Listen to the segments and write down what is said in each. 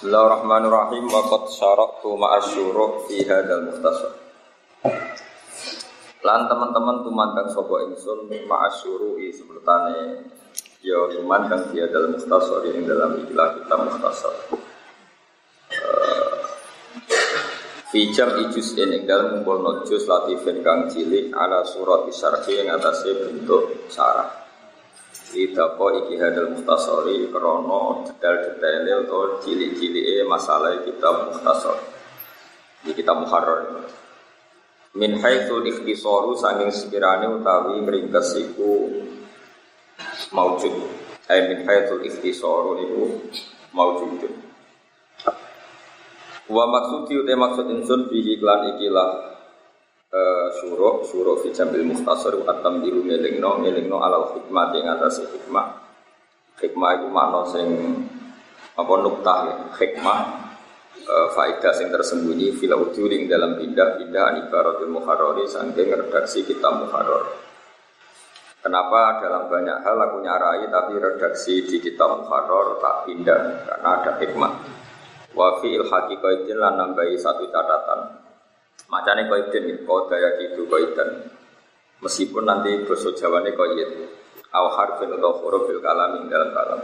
Bismillahirrahmanirrahim wa qad syaraktu ma'asyuru fi hadzal mukhtasar. Lan teman-teman tumandang sapa ingsun i sebelutane ya tumandang fi hadzal mukhtasar ing dalam ikilah kita mukhtasar. Eh, fi jam ijus ing dalam ngumpulno juz latifin kang cilik ala surat syarhi ing atase bentuk syarah. Idako iki hadal muhtasori krono detail-detailnya atau cili-cili masalah kitab muhtasor. Di kitab muharrar. Min haitsul ikhtisaru sanging sekirane utawi meringkes iku maujud. Hai min haitsul ikhtisaru iku maujud. Wa maksudi utai maksud insun bihi klan ikilah suruh suruh fi jambil mukhtasar atam biru melingno melingno alal hikmah yang atas hikmah. Hikmah itu makna sing apa nuktah ya. Hikmah uh, faedah sing tersembunyi fil ujuring dalam pindah-pindah anibaratul muharrari saking redaksi kita muharrar. Kenapa dalam banyak hal aku nyarai tapi redaksi di kitab muharrar tak pindah? Karena ada hikmah. Wa fi il lan nambahi satu catatan Macane kau daya gitu koiden. Meskipun nanti bahasa Jawane koid. Aw harfin atau huruf fil kalam dalam kalam.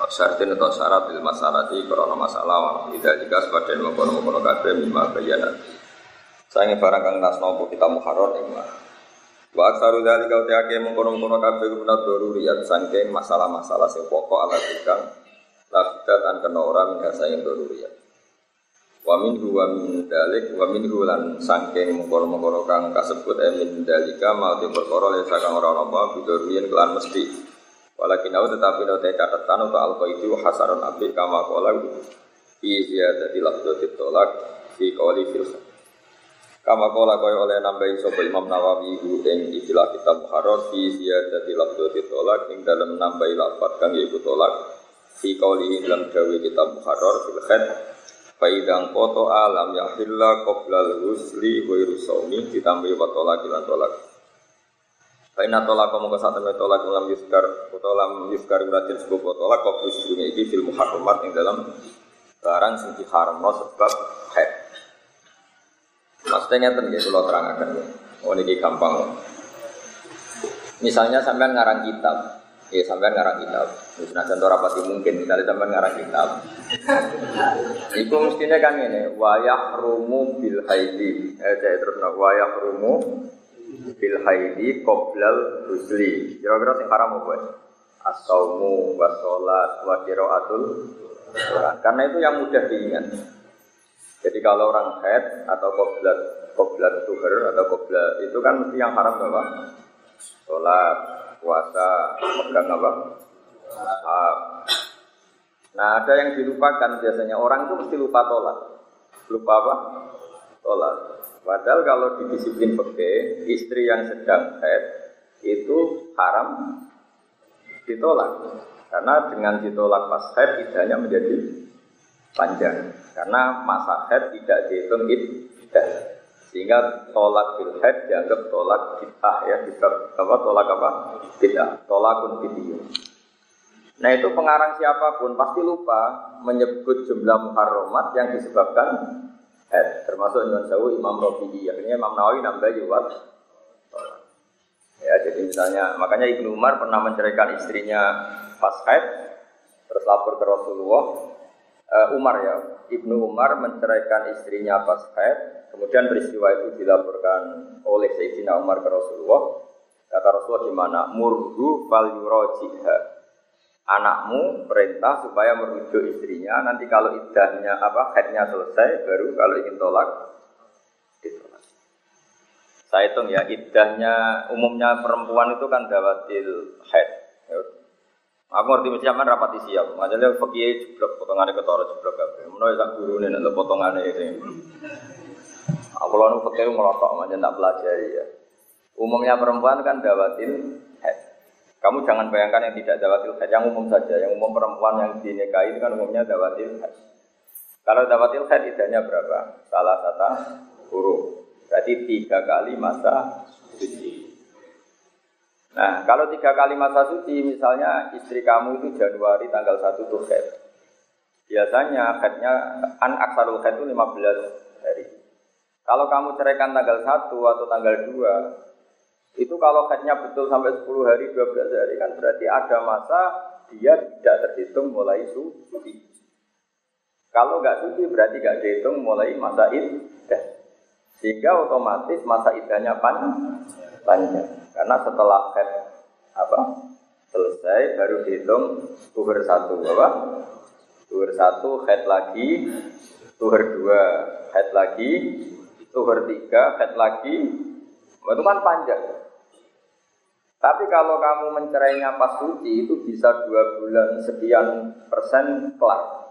Aw syartin atau syarat bil masalati karena masalah tidak jika sebagian mengkono-mengkono kabeh mimma bayanat. Saya barang kang nasnopo kita muharrar ing Wa aksaru dari kau tiake mengkono-mengkono kabeh guna doruriyat sangking masalah-masalah sing pokok ala tikang lafidat kena orang yang sayang doruriyat. Wa minhu wa min dalik wa minhu lan sangking mengkoro-mengkoro kang kasebut e min dalika mau di perkara le sakang ora apa bidorian kelan mesti. Walakin au tetapi no te catatan untuk alqa itu hasaron api kama qala fi ziyadati lafdhu tolak fi qawli fil Kama kola kaya oleh nambahi sapa Imam Nawawi ing istilah kitab Muharrar fi ziyadati lafdhu tolak ing dalam nambahi lafaz kang yaiku tolak fi qawli dalam dawe kitab Muharrar fil khat Faidang koto alam yahilla qoblal husli ghairu saumi ditambahi wa tolak lan tolak. Faina tolak kamu kesatu tolak lam yuskar atau lam yuskar berarti sebab tolak kok dunia ini fil muharramat yang dalam barang sing diharamno sebab haid. Maksudnya ngeten nggih kula terangaken. Oh niki gampang. Misalnya sampean ngarang kitab, Ya sampai ngarang kitab. Nah contoh rapati mungkin misalnya sampai ngarang kitab. Iku mestinya kan ini wayah rumu bil haidi. Eh saya terus nak wayah rumu bil haidi koblal husli. Kira-kira sing haram apa? Wasolat wa atul. Karena itu yang mudah diingat. Jadi kalau orang head atau koblat koblat tuher atau koblat itu kan mesti yang haram apa? Sholat, puasa, megang apa? Sahab. Nah ada yang dilupakan biasanya orang itu mesti lupa tolak. Lupa apa? Tolak. Padahal kalau di disiplin peke, istri yang sedang head itu haram ditolak. Karena dengan ditolak pas head idahnya menjadi panjang. Karena masa head tidak dihitung idah. Sehingga tolak bil dianggap tolak kita ya, kita apa tolak apa? Tidak, tolakun video. Nah itu pengarang siapa pun pasti lupa menyebut jumlah muharramat yang disebabkan head. Termasuk Imam Sawu, Imam Rafi'i. Akhirnya Imam Nawawi nambah yuwat. Ya jadi misalnya makanya Ibnu Umar pernah menceraikan istrinya pas head terus lapor ke Rasulullah. Uh, Umar ya, Ibnu Umar menceraikan istrinya pas head Kemudian peristiwa itu dilaporkan oleh Sayyidina Umar ke Rasulullah. Kata Rasulullah gimana? Murhu fal yurojiha. Anakmu perintah supaya merujuk istrinya. Nanti kalau idahnya apa headnya selesai, baru kalau ingin tolak ditolak. Saya hitung ya idahnya umumnya perempuan itu kan dawatil head. Aku ngerti mesti aman rapati siap. Majalah fakih jeblok potongannya ketara jeblok kabeh. Menawa sak gurune nek potongannya ini. Aku lalu fakir ngelotok aja tak pelajari ya. Umumnya perempuan kan dawatil head. Kamu jangan bayangkan yang tidak dawatil head, yang umum saja. Yang umum perempuan yang dinikahi itu kan umumnya dawatil head. Kalau dawatil head idahnya berapa? Salah satu huruf. Berarti tiga kali masa suci. Nah, kalau tiga kali masa suci, misalnya istri kamu itu Januari tanggal 1 tuh head. Biasanya headnya an aksarul head itu 15 hari. Kalau kamu ceraikan tanggal 1 atau tanggal 2, itu kalau headnya betul sampai 10 hari, 12 hari kan berarti ada masa dia tidak terhitung mulai suci. Kalau nggak suci berarti nggak dihitung mulai masa iddah. Sehingga otomatis masa iddahnya panjang. Karena setelah head apa selesai baru dihitung tuhur satu apa? Tuhur satu head lagi tuhur dua head lagi tuhur tiga head lagi. Itu kan panjang. Tapi kalau kamu mencerainya pas suci itu bisa dua bulan sekian persen kelar.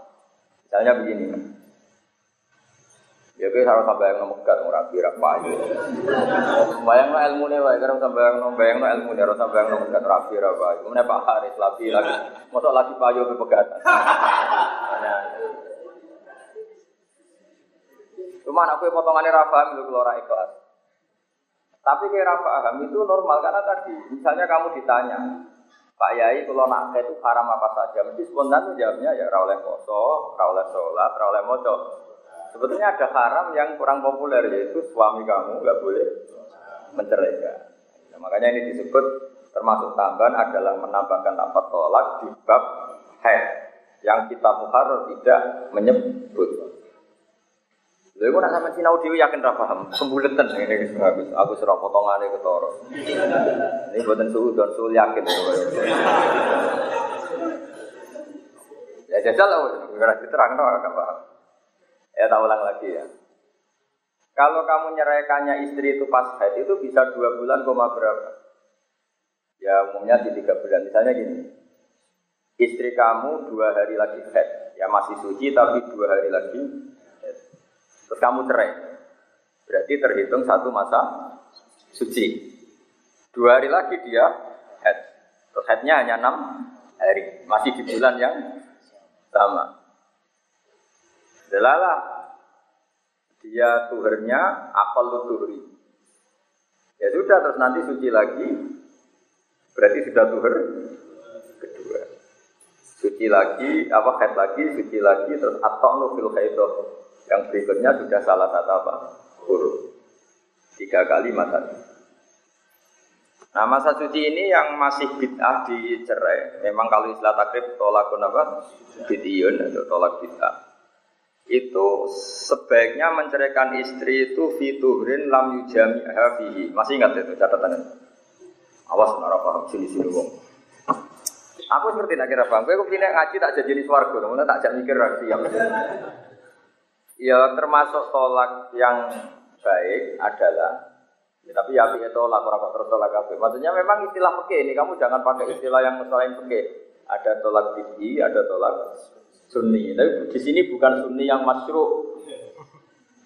Misalnya begini Ya kowe harus sampai yang megat ora kira payu. Bayang no ilmu nih, bayang sampai yang bayang no ilmu nih, harus sampai yang megat ora kira payu. Mana Pak Haris lagi lagi, masuk lagi payu ke pegatan. Cuma aku potongannya Rafa itu keluar ikhlas. Tapi kayak Rafa paham itu normal karena tadi, misalnya kamu ditanya, Pak Yai kalau nak itu haram apa saja, mesti spontan jawabnya ya rawleh koso, rawleh sholat, rawleh moco. Sebetulnya ada haram yang kurang populer yaitu suami kamu nggak boleh menceraikan. Nah, makanya ini disebut termasuk tambahan adalah menambahkan apa tolak di bab head yang kita muharrar tidak menyebut. Lalu aku nak sampai sinau dewi yakin ra paham, sembuletan ini aku aku serah potongane ketoro. Ini buatan suhu dan suhu yakin. Ya jajal lah, nggak diterang no, agak paham. Ya tak ulang lagi ya. Kalau kamu nyeraikannya istri itu pas haid itu bisa dua bulan koma berapa? Ya umumnya di tiga bulan. Misalnya gini, istri kamu dua hari lagi haid, ya masih suci tapi dua hari lagi haid. Terus kamu cerai, berarti terhitung satu masa suci. Dua hari lagi dia haid. Terus haidnya hanya enam hari, masih di bulan yang sama. Delalah dia tuhernya apal tuhri. Ya sudah terus nanti suci lagi. Berarti sudah tuher kedua. Suci lagi, apa head lagi, suci lagi, terus atok nufil khaidoh. Yang berikutnya sudah salah satu apa? Huruf. Tiga kali mata. Nah masa suci ini yang masih bid'ah dicerai. Memang kalau istilah takrib tolakun apa? Bid'iyun atau tolak bid'ah itu sebaiknya menceraikan istri itu fituhrin lam yujami fihi. Masih ingat itu catatannya? Awas nara paham sini sini wong. Aku seperti nak kira paham. Gue kepinnya ngaji tak jadi di swargo, kemudian tak jadi mikir lagi yang Ya termasuk tolak yang baik adalah ya, tapi ya itu tolak orang terus tolak apa? Maksudnya memang istilah peke ini kamu jangan pakai istilah yang selain peke. Ada tolak tinggi, ada tolak sunni. Tapi di sini bukan sunni yang masyru.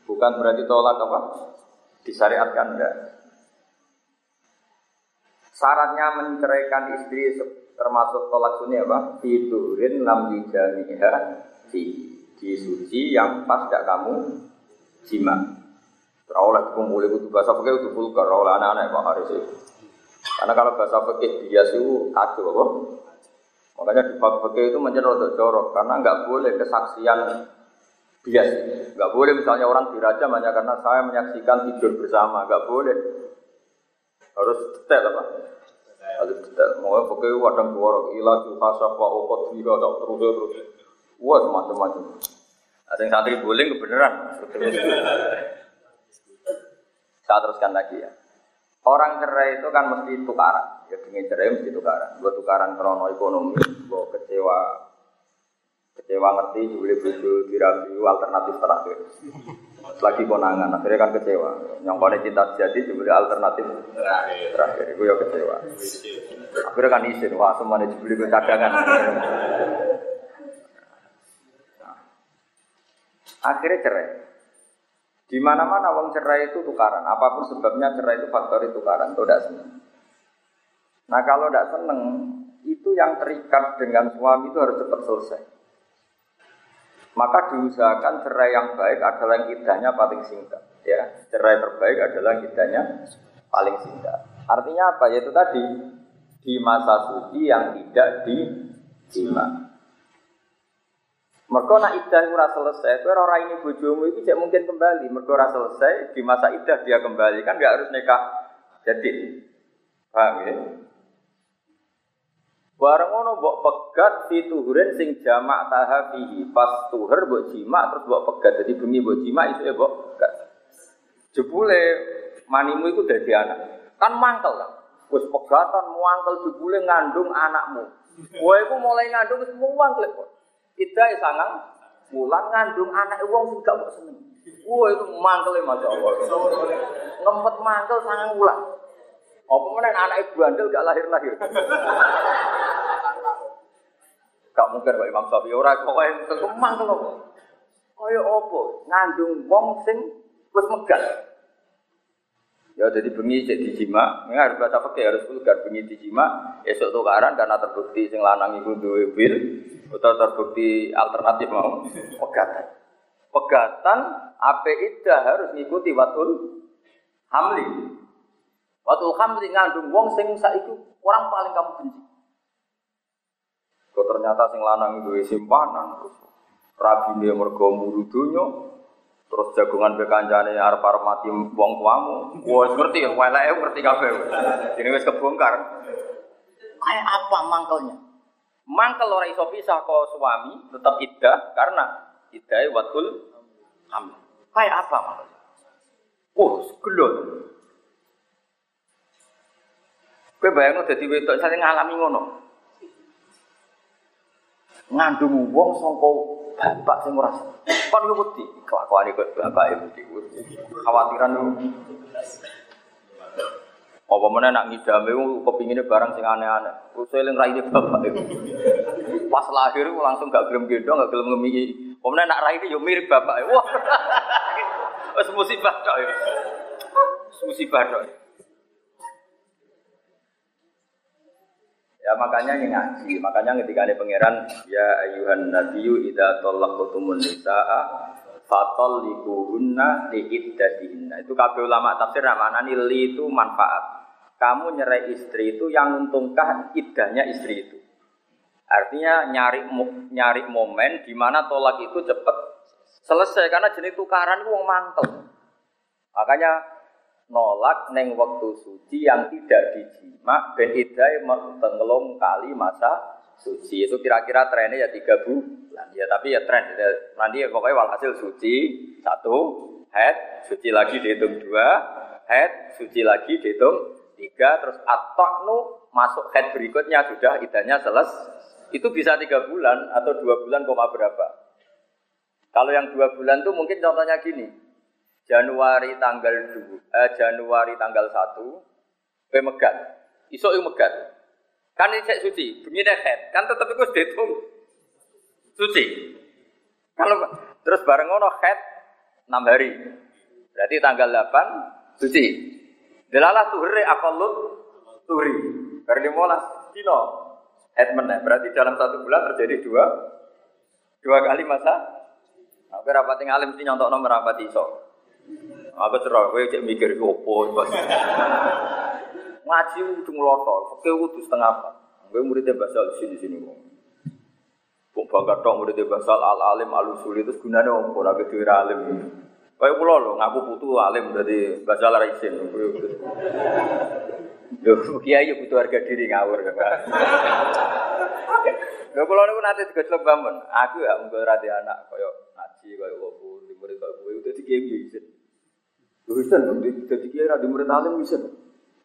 Bukan berarti tolak apa? Disyariatkan enggak. Syaratnya menceraikan istri termasuk tolak sunni apa? Tidurin lam dijaniha di di suci yang pas tidak kamu jima. Rawlah kumpul itu bahasa pakai itu vulgar, rawlah anak-anak Pak Haris itu. Karena kalau bahasa pakai bias itu kacau apa? Makanya di fikih itu menjadi jorok karena nggak boleh kesaksian bias. Nggak boleh misalnya orang dirajam hanya karena saya menyaksikan tidur bersama, nggak boleh. Harus detail apa? Harus detail. Mau fikih wadang jorok, ilah ukot tiga tak terus terus. Wah macam-macam. Ada yang santri boleh kebenaran. Saya teruskan lagi ya. Orang cerai itu kan mesti tukaran. Ya dengan cerai mesti tukaran. Gue tukaran krono ekonomi, gue kecewa kecewa ngerti juli bojo dirabi alternatif terakhir. Lagi konangan, akhirnya kan kecewa. Yang kone cinta jadi juli alternatif terakhir. Gue ya kecewa. Akhirnya kan izin, wah semuanya juli gue cadangan. Nah. Akhirnya cerai. Di mana-mana wong cerai itu tukaran. Apa pun sebabnya cerai itu faktor itu tukaran. Itu tidak senang. Nah kalau tidak senang, itu yang terikat dengan suami itu harus cepat selesai. Maka diusahakan cerai yang baik adalah yang idahnya paling singkat. Ya, cerai terbaik adalah idahnya paling singkat. Artinya apa? Yaitu tadi di masa suci yang tidak di jima. Mergo nak idah ora selesai, kowe ora ini bojomu itu tidak mungkin kembali. Mergo ora selesai di masa idah dia kembali kan nggak harus nikah jadi. Paham ya? Bareng ngono mbok pegat fi tuhurin sing jamak tahafihi. Pas tuhur mbok jimak terus mbok pegat. Jadi bengi mbok jimak isu mbok pegat. Jebule manimu itu dadi anak. Kan mangkel kan. Wis pegatan muangkel jebule ngandung anakmu. Kowe iku mulai ngandung wis muangkel kok. Kita sangang mulang ngandung anak wong sing gak kok seneng. Wah itu mangkel Masya Allah. Ngempet mangkel sangang mulang. Apa mana anak ibu bandel gak lahir-lahir. Gak mungkin Pak Imam Syafi'i ora kok kaya mangkel kok. Kaya apa? Ngandung wong sing wis megat. Ya jadi bengi cek dijima, ini harus baca pakai harus vulgar bengi dijima, esok tukaran karena terbukti sing lanang iku duwe wil, atau terbukti alternatif mau pegatan. Pegatan apa ida harus ngikuti watul hamli. Watul hamli ngandung wong sing saiki orang paling kamu benci. Kok ternyata sing lanang duwe simpanan terus rabine mergo muru donya, Terus jagungan be kancane arep arep mati wong tuamu. Wah, ngerti ya, weleke ngerti kabeh. Ini wis kebongkar. Kayak apa mangkelnya? Mangkel ora iso pisah kok suami tetap iddah karena iddah watul hamil. Kayak apa mangkelnya? Oh, gelon. Kowe bayangno dadi wedok sing ngalami ngono. Ngandung wong sangka bapak sing ora kon yo wedi kelakuane kok bapak e wedi khawatiran apa mana nak ngidame kepingine barang sing aneh-aneh. Eling raine bapak itu. Pas lahir langsung gak gelem gendong, gak gelem ngemi. Apa mana nak raine yo mirip bapak. Wah. Wes musibah tok ya. Musibah tok. Ya makanya ini ngaji, makanya ketika ada pangeran ya ayuhan nabiyyu idza talaqtumun nisaa fatalliquhunna liiddatihinna. Itu kabeh ulama tafsir maknane li itu manfaat. Kamu nyerai istri itu yang untungkah iddahnya istri itu. Artinya nyari nyari momen di mana tolak itu cepat selesai karena jenis tukaran itu wong mantel. Makanya nolak neng waktu suci yang tidak dijima ben idai tenggelam kali masa suci. Itu kira-kira trennya ya tiga bulan. Ya tapi ya tren ya, nanti ya, pokoknya walhasil suci. Satu head suci lagi dihitung dua. Head suci lagi dihitung tiga. Terus atoknu masuk head berikutnya sudah idahnya selesai itu bisa tiga bulan atau dua bulan koma berapa? Kalau yang dua bulan tuh mungkin contohnya gini Januari tanggal 2, eh, Januari tanggal 1, kowe megat. Yo megat. Kan ini cek suci, bengi head, kan tetep iku dihitung suci. Kalau terus bareng ngono head 6 hari. Berarti tanggal 8 suci. Delalah tuhri akalut tuhri. Bar 15 dino head meneh. Berarti dalam satu bulan terjadi dua dua kali masa. Aku rapat ngalim mesti nyontok nomor rapat iso. Aku cerah, gue cek mikir opo. Ngaji udah ngelotok, oke udah setengah apa. Gue muridnya basal di sini sini kok. Kok bangga dong muridnya basal al alim al usul itu gunanya opo, nabi tuh alim. Kayak pulau lo, ngaku putu alim dari basal raisin. Yo, kiai yo butuh harga diri ngawur kan. Lho kula niku nate digojlok bangun. Aku ya mung ora anak kaya ngaji kaya opo, di murid kaya kowe dadi kiai Lho isin dadi kiai ra di murid alim isin.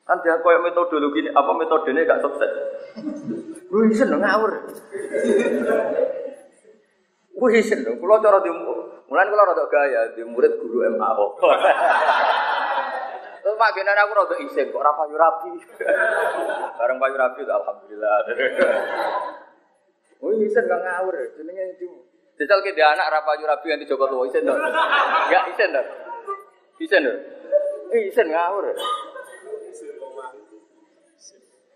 Kan dia kaya metodologi apa metodenya gak sukses. Lho isin ngawur. Isin lho, kula cara di Mulane kula rada gaya di murid guru MA kok. Terus mak genan aku rada isin kok ora payu rapi. Bareng payu rapi alhamdulillah. Oh isen gak ngawur, jenenge itu. Jajal ke dia anak rapayu rapi yang di Joko Tua isen dong. Enggak isen dong. Isen dong. Eh isen ngawur.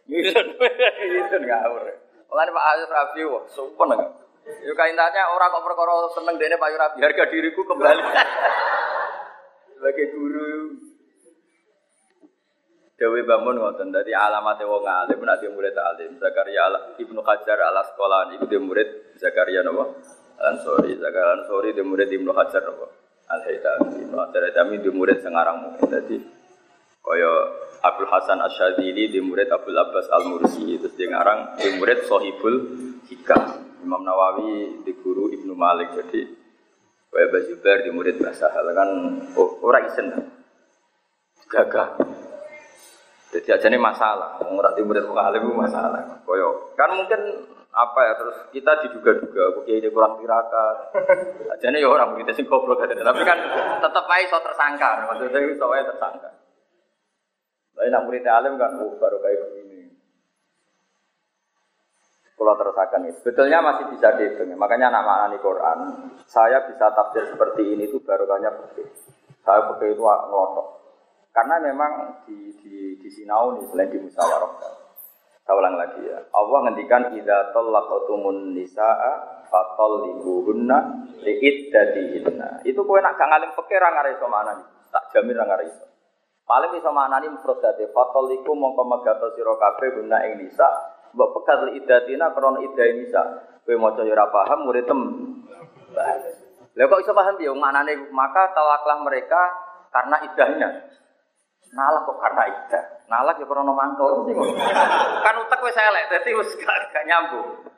Isen, isen ngawur. Mulane Pak Aziz Rabi wah, sumpah enggak. Yuk kaintanya orang kok perkara seneng dene payu rapi, harga diriku kembali. Sebagai guru Dewi bangun ngoten dari alamat wong alim nanti murid alim Zakaria Ibnu Hajar al Asqalani itu dia murid Zakaria napa Ansori, Zakal Ansori di murid Ibnu Hajar apa? Al Haytami, Ibnu Hajar Haytami di murid sengarang mungkin. Jadi kaya Abdul Hasan Asyadili di murid Abdul Abbas Al Mursi, terus di ngarang di murid Sohibul Hikam. Imam Nawawi di guru Ibnu Malik. Jadi kaya Bazubair di murid Bahasa Hal kan oh, orang isen gagah. Jadi aja ini masalah, ngurah di murid mukalim masalah. Koyo kan mungkin apa ya terus kita diduga-duga kiai ini kurang tirakat. Aja nih ya orang kita sih goblok aja. Tapi kan tetap aja so tersangka maksudnya itu so tersangka. Tapi nak murid alim kan oh, baru kayak begini. Kalau terusakan itu sebetulnya masih bisa dihitung makanya anak maknani Quran saya bisa tafsir seperti ini itu baru kayaknya begitu saya pakai itu ngelotok. Karena memang di di di sinau nih selain di musyawarah saya ulang lagi ya. Allah ngendikan idza talaqtumun nisaa fatalliquhunna liiddatihinna. Itu kowe nak gak ngalim fikih ra ngare iso manani. Tak jamin ra ngare iso. Paling iso manani mufradate fatalliqu mongko megato sira kabeh guna ing nisa. Mbok pegat li iddatina krana iddah nisa. Kowe maca ya ora paham murid tem. Lah kok iso paham ya manane maka talaklah mereka karena idahnya. Nalah kok karena iddah. Nalah ya krono mangkel Kan utek wis elek dadi wis gak, gak nyambung.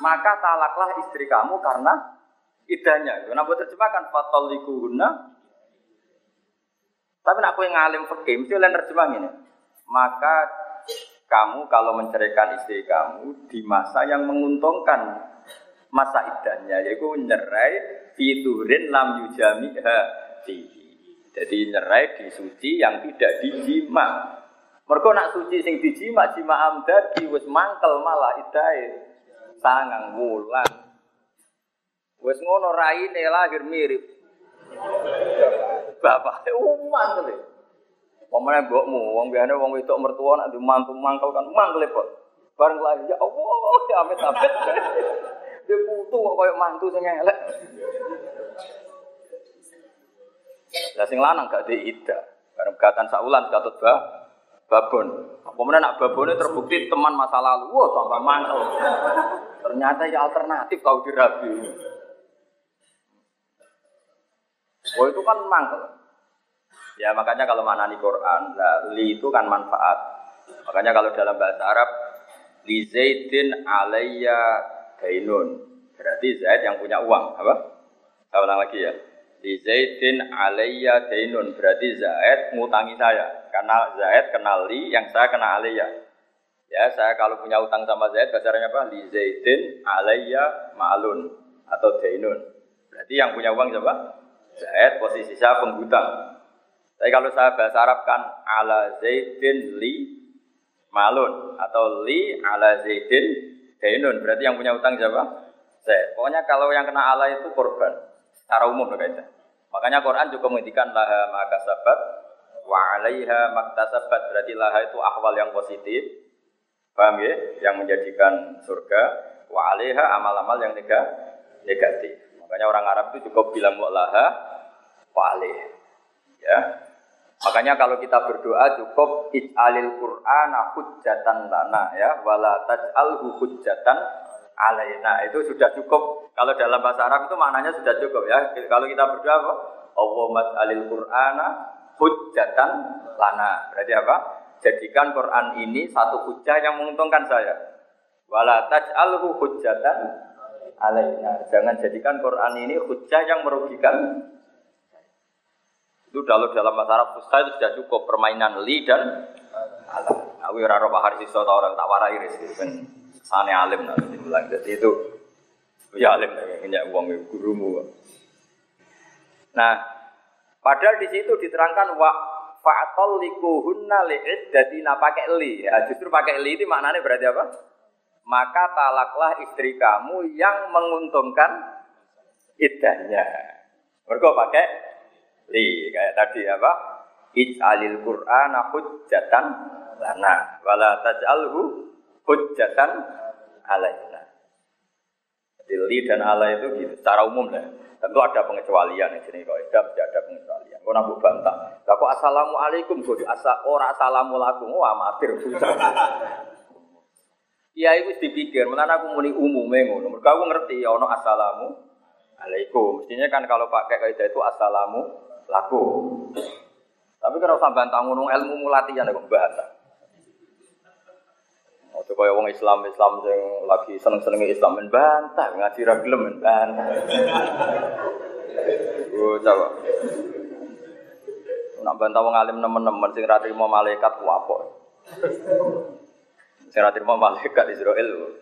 Maka talaklah istri kamu karena idahnya. Kenapa terjemahkan fatoliku guna? Tapi nak kue ngalim fikih mesti lain terjemah ini. Maka kamu kalau menceraikan istri kamu di masa yang menguntungkan masa idahnya yaitu nyerai fiturin lam yujamiha fihi jadi nyerai di suci yang tidak dijima. Mereka nak suci sing dijima jima amdadi wis mangkel malah idai sangang wulan. Wis ngono raine lahir mirip. Bapak umat kali. Pemene mbokmu, wong biasane wong wedok mertua nak mantu mangkel kan mangkel kok. Bareng lahir ya Allah, ya amit-amit. Dia putu kok koyo mantu sing elek. Lah sing lanang gak di ida. Karena berkatan saulan katut bah babon. Kemudian nak babonnya terbukti teman masa lalu. Wah, tambah mantel. Ternyata ya alternatif kau dirabi. Wah itu kan mantel. Ya makanya kalau mana nih Quran, lah, li itu kan manfaat. Makanya kalau dalam bahasa Arab, li zaidin alayya dainun. Berarti Zaid yang punya uang, apa? Saya ulang lagi ya. Di Zaidin alayya dainun berarti Zaid ngutangi saya karena Zaid kenal li yang saya kena alayya. Ya, saya kalau punya utang sama Zaid bahasanya apa? Li Zaidin alayya ma'lun atau dainun. Berarti yang punya uang siapa? Zaid posisi saya penghutang. Tapi kalau saya bahasa Arab kan ala Zaidin li malun atau li ala Zaidin dainun. Berarti yang punya utang siapa? Zaid. Pokoknya kalau yang kena ala itu korban secara umum kaidah. Makanya Quran juga menghentikan laha maka sabat wa alaiha maktasabat berarti laha itu akwal yang positif. Paham ya? Yang menjadikan surga wa alaiha amal-amal yang negatif. Makanya orang Arab itu cukup bilang laha wa. Ya. Makanya kalau kita berdoa cukup ij'alil Qur'ana hujjatan lana ya wala taj'alhu hujjatan alaina itu sudah cukup. Kalau dalam bahasa Arab itu maknanya sudah cukup ya. Kalau kita berdoa apa? Allah mas'alil Qur'ana hujjatan lana. Berarti apa? Jadikan Quran ini satu hujah yang menguntungkan saya. Wala taj'alhu hujjatan alaina. Jangan jadikan Quran ini hujah yang merugikan itu kalau dalam bahasa Arab fusha itu sudah cukup permainan li dan alam. Aku ora roh bahar orang tak warai gitu sane alim nanti bilang jadi itu ya alim punya uang gurumu. Nah padahal di situ diterangkan wa fa'atol likuhunna li'iddatina pakai li. Ya, justru pakai li itu maknanya berarti apa? Maka talaklah istri kamu yang menguntungkan iddahnya. Mereka pakai li kayak tadi apa? Ij'alil qur'ana hujjatan lana wala taj'alhu hujjatan alaina. Jadi li dan ala itu gitu, secara umum lah. Tentu ada pengecualian di sini kalau tidak mesti ada pengecualian. Kau nambah bantah. Lah kok assalamualaikum kok asa ora assalamualaikum wah amatir Kiai wis dipikir, mulane aku muni umume ngono. Mergo aku ngerti ono assalamu alaikum. Mestinya kan kalau pakai kaidah itu assalamu laku. Tapi kalau sampean tak ngono ilmu mulatian kok bantah. Ojo kaya wong Islam Islam sing lagi seneng-senenge Islam bantah ngaji ra gelem men bantah. Oh, coba. Nak bantah wong alim nemen-nemen sing ra trimo malaikat ku apa? Saya terima malaikat Israel.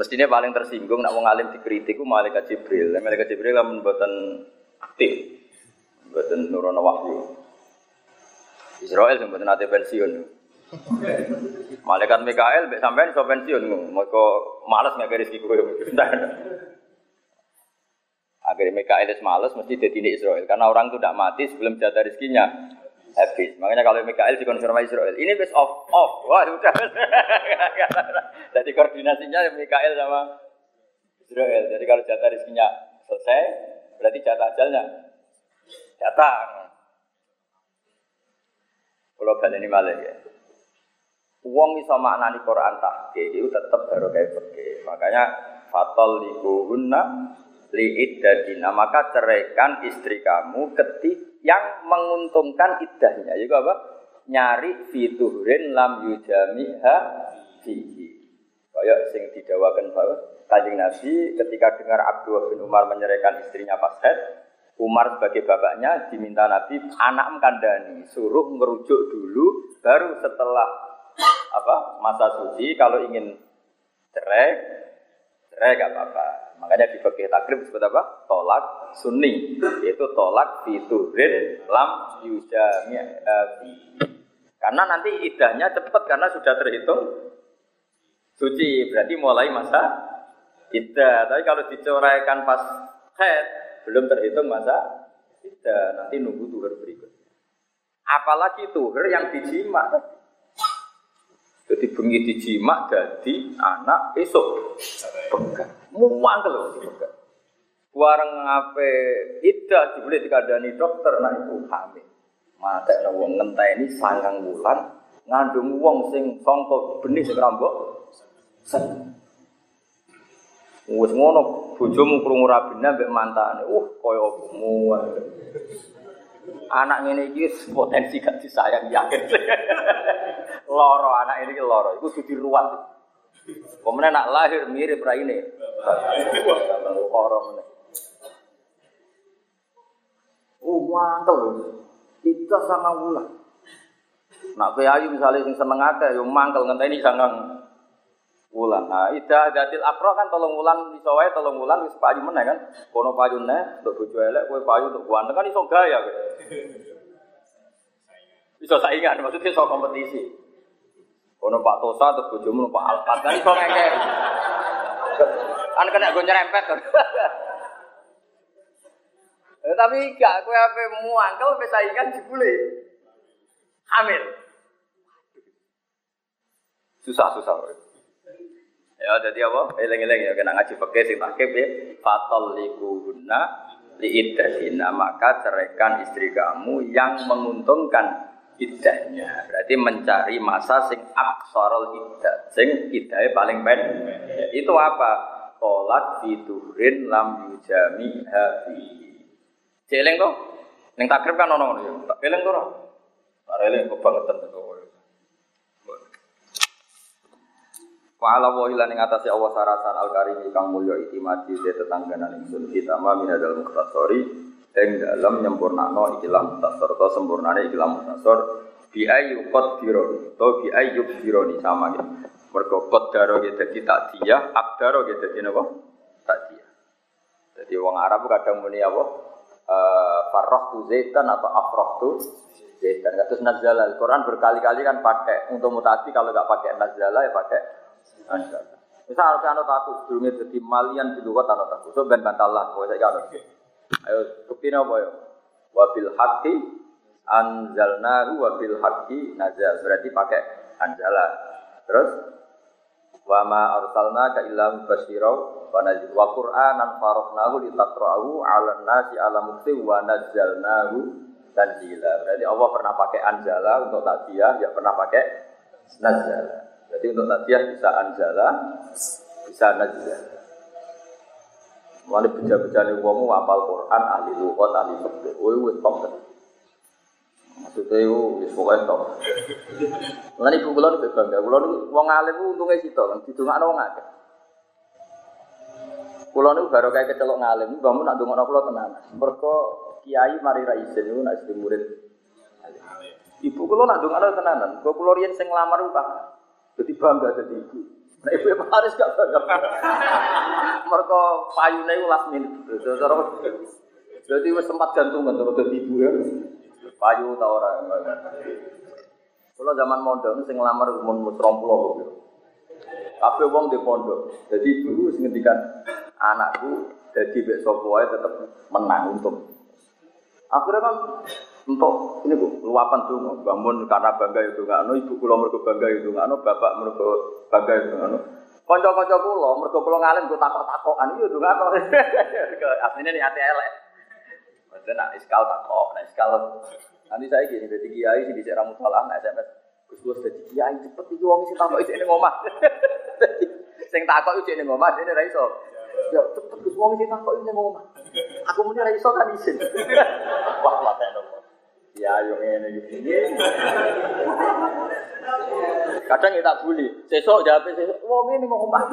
Mestinya paling tersinggung nak wong alim dikritik ku malaikat Jibril. Malaikat Jibril kan mboten aktif. Mboten nurono wahyu. Israel sing mboten ate pensiun. Malaikat Mikael mbek sampean iso pensiun mergo males ngake rezeki kowe. Akhirnya Mikael males mesti jadi Israel karena orang itu tidak mati sebelum jatah rezekinya habis. Makanya kalau Mikael dikonfirmasi Israel, ini best off off. Wah, sudah. Jadi koordinasinya Mikael sama Israel. Jadi kalau jatah rezekinya selesai, berarti jatah ajalnya datang. Kalau balik ini malah ya. Uang iso maknani Quran tahke itu tetap baru kayak pergi. Makanya fatal likuhunna liid dadina maka ceraikan istri kamu ketika yang menguntungkan idahnya. Itu apa? Nyari fiturin lam yujamiha fihi. Kayak sing didawakan bahwa Kanjeng Nabi ketika dengar Abdullah bin Umar menyerahkan istrinya pas head, Umar sebagai bapaknya diminta Nabi anak kandani suruh merujuk dulu baru setelah apa masa suci kalau ingin cerai cerai gak apa-apa Makanya di fikih takrib disebut apa? Tolak sunni, yaitu tolak fiturin lam yujami Karena nanti idahnya cepat karena sudah terhitung suci, berarti mulai masa idah. Tapi kalau dicoraikan pas head, belum terhitung masa idah. Nanti nunggu tuhur berikutnya. Apalagi tuhur yang dijima. Jadi bengi dijima jadi anak esok pegang. Muang kalau dipegang. Warang ngape ida dibeli dikadani dokter nak ibu hamil. Mata wong ini sangang bulan ngandung wong sing songko benih sing rambok. Wes ngono bojomu krungu rabine mbek mantane. Uh kaya muang. Anak ngene iki potensi gak disayang yakin. loro anak ini loro, iku kudu diruat. Kemudian nak lahir mirip ini, Orang ini. Oh mantel Kita sama bulan. Nak ayu misalnya sing seneng akeh yo mangkel ngenteni sangang wulan. Nah, ida datil akro kan tolong wulan iso wae tolong wulan wis payu meneh kan. Kono payune untuk bojo elek kowe payu untuk ganteng kan iso gaya kowe. Iso saingan maksudnya iso kompetisi. Ono Pak Tosa terus bojomu Pak Alfat kan iso ngeke. Kan kena gue nyerempet kan. Eh, tapi gak kowe ape muangkel wis saingan jebule. Hamil. Susah-susah. Ya jadi apa? Eleng-eleng ya kena ngaji pakai sing takib ya. Fatal likuhunna liiddahina maka ceraikan istri kamu yang menguntungkan idahnya. Berarti mencari masa sing aksarul idah, sing idahnya paling pendek. Itu apa? Tolak fidurin lam yujami hafi. Celeng kok? Neng takrib kan ono ngono ya. Tak eleng to ora? Ora eleng kebangetan to. Wa ala wa ila ning atase Allah sarasan al karim kang mulya iki mati de tetangganan ingsun kita ma minadal muktasori ing dalam nyempurnakno ikilah mutasor atau sempurnane ikilah mutasor bi ayu qadironi atau bi ayu dironi sama gitu. Mergo qadaro gitu dadi takdiyah, abdaro gitu dadi napa? Takdiyah. Jadi wong Arab kadang muni apa? Eh farrah tu zaitan atau afrah tu zaitan. Kados nazala Al-Qur'an berkali-kali kan pakai untuk mutasi kalau nggak pakai nazala ya pakai nazala. Misal harus anut aku, sebelumnya jadi malian di luar anut aku. So ben bantalah, pokoknya saya anut. Ayo bukti apa ya? Wabil haki anzalnahu wabil haki nazal. Berarti pakai anzala. Terus wa ma arsalna ka illa mubasyira wa nazil wa qur'anan faraqnahu litaqra'u 'alan nasi 'ala mukti wa nazzalnahu tanzila. Berarti Allah pernah pakai anzala untuk takziah, ya pernah pakai nazala. Jadi untuk tadiah bisa anjala, bisa najlah. Mulai beja-beja nih wong apal Quran, ahli lugat, ahli fikih. Woi woi top Maksudnya itu, wis pokoknya top. Ibu kulon itu bangga. Kulon itu wong alim itu untungnya situ kan. Di tengah wong akeh. Kulon itu baru kayak kecelok ngalim. Bangun nak dungok kulo tenan. Mereka kiai mari raisin itu nak jadi murid. Ibu kulo nak dungok tenanan. Kau kulo rian sing lamar itu Jadi bangga jadi ibu. Ibu Haris gak bangga. Mereka payune itu last minute. Jadi wis sempat gantungan terus jadi ibu ya. Payu ta ora. Kalau zaman mondok sing nglamar umur 30 Tapi wong di pondok. Jadi dulu sing ngendikan anakku jadi besok wae tetep menang untung. Akhirnya kan untuk ini bu luapan tuh bangun karena bangga itu nggak no ibu kulo mereka bangga itu nggak no bapak mereka bangga itu nggak no konco-konco kulo mereka kulo ngalim gue takok takokan itu nggak no aslinya nih hati elek. Maksudnya nak iskal takok nak iskal. Nanti saya gini jadi kiai sih bisa ramu salah nak sms. Gus gus jadi kiai cepet itu sih tambah itu ini ngomah sing takok itu ini ngomah ini raiso ya cepet gus uang sih takok ini ngomah aku mesti raiso kan izin. Wah mata dong Ya yo ngene iki. Kadang kita bully. Sesuk jawab sesuk, wong ngene mau omah.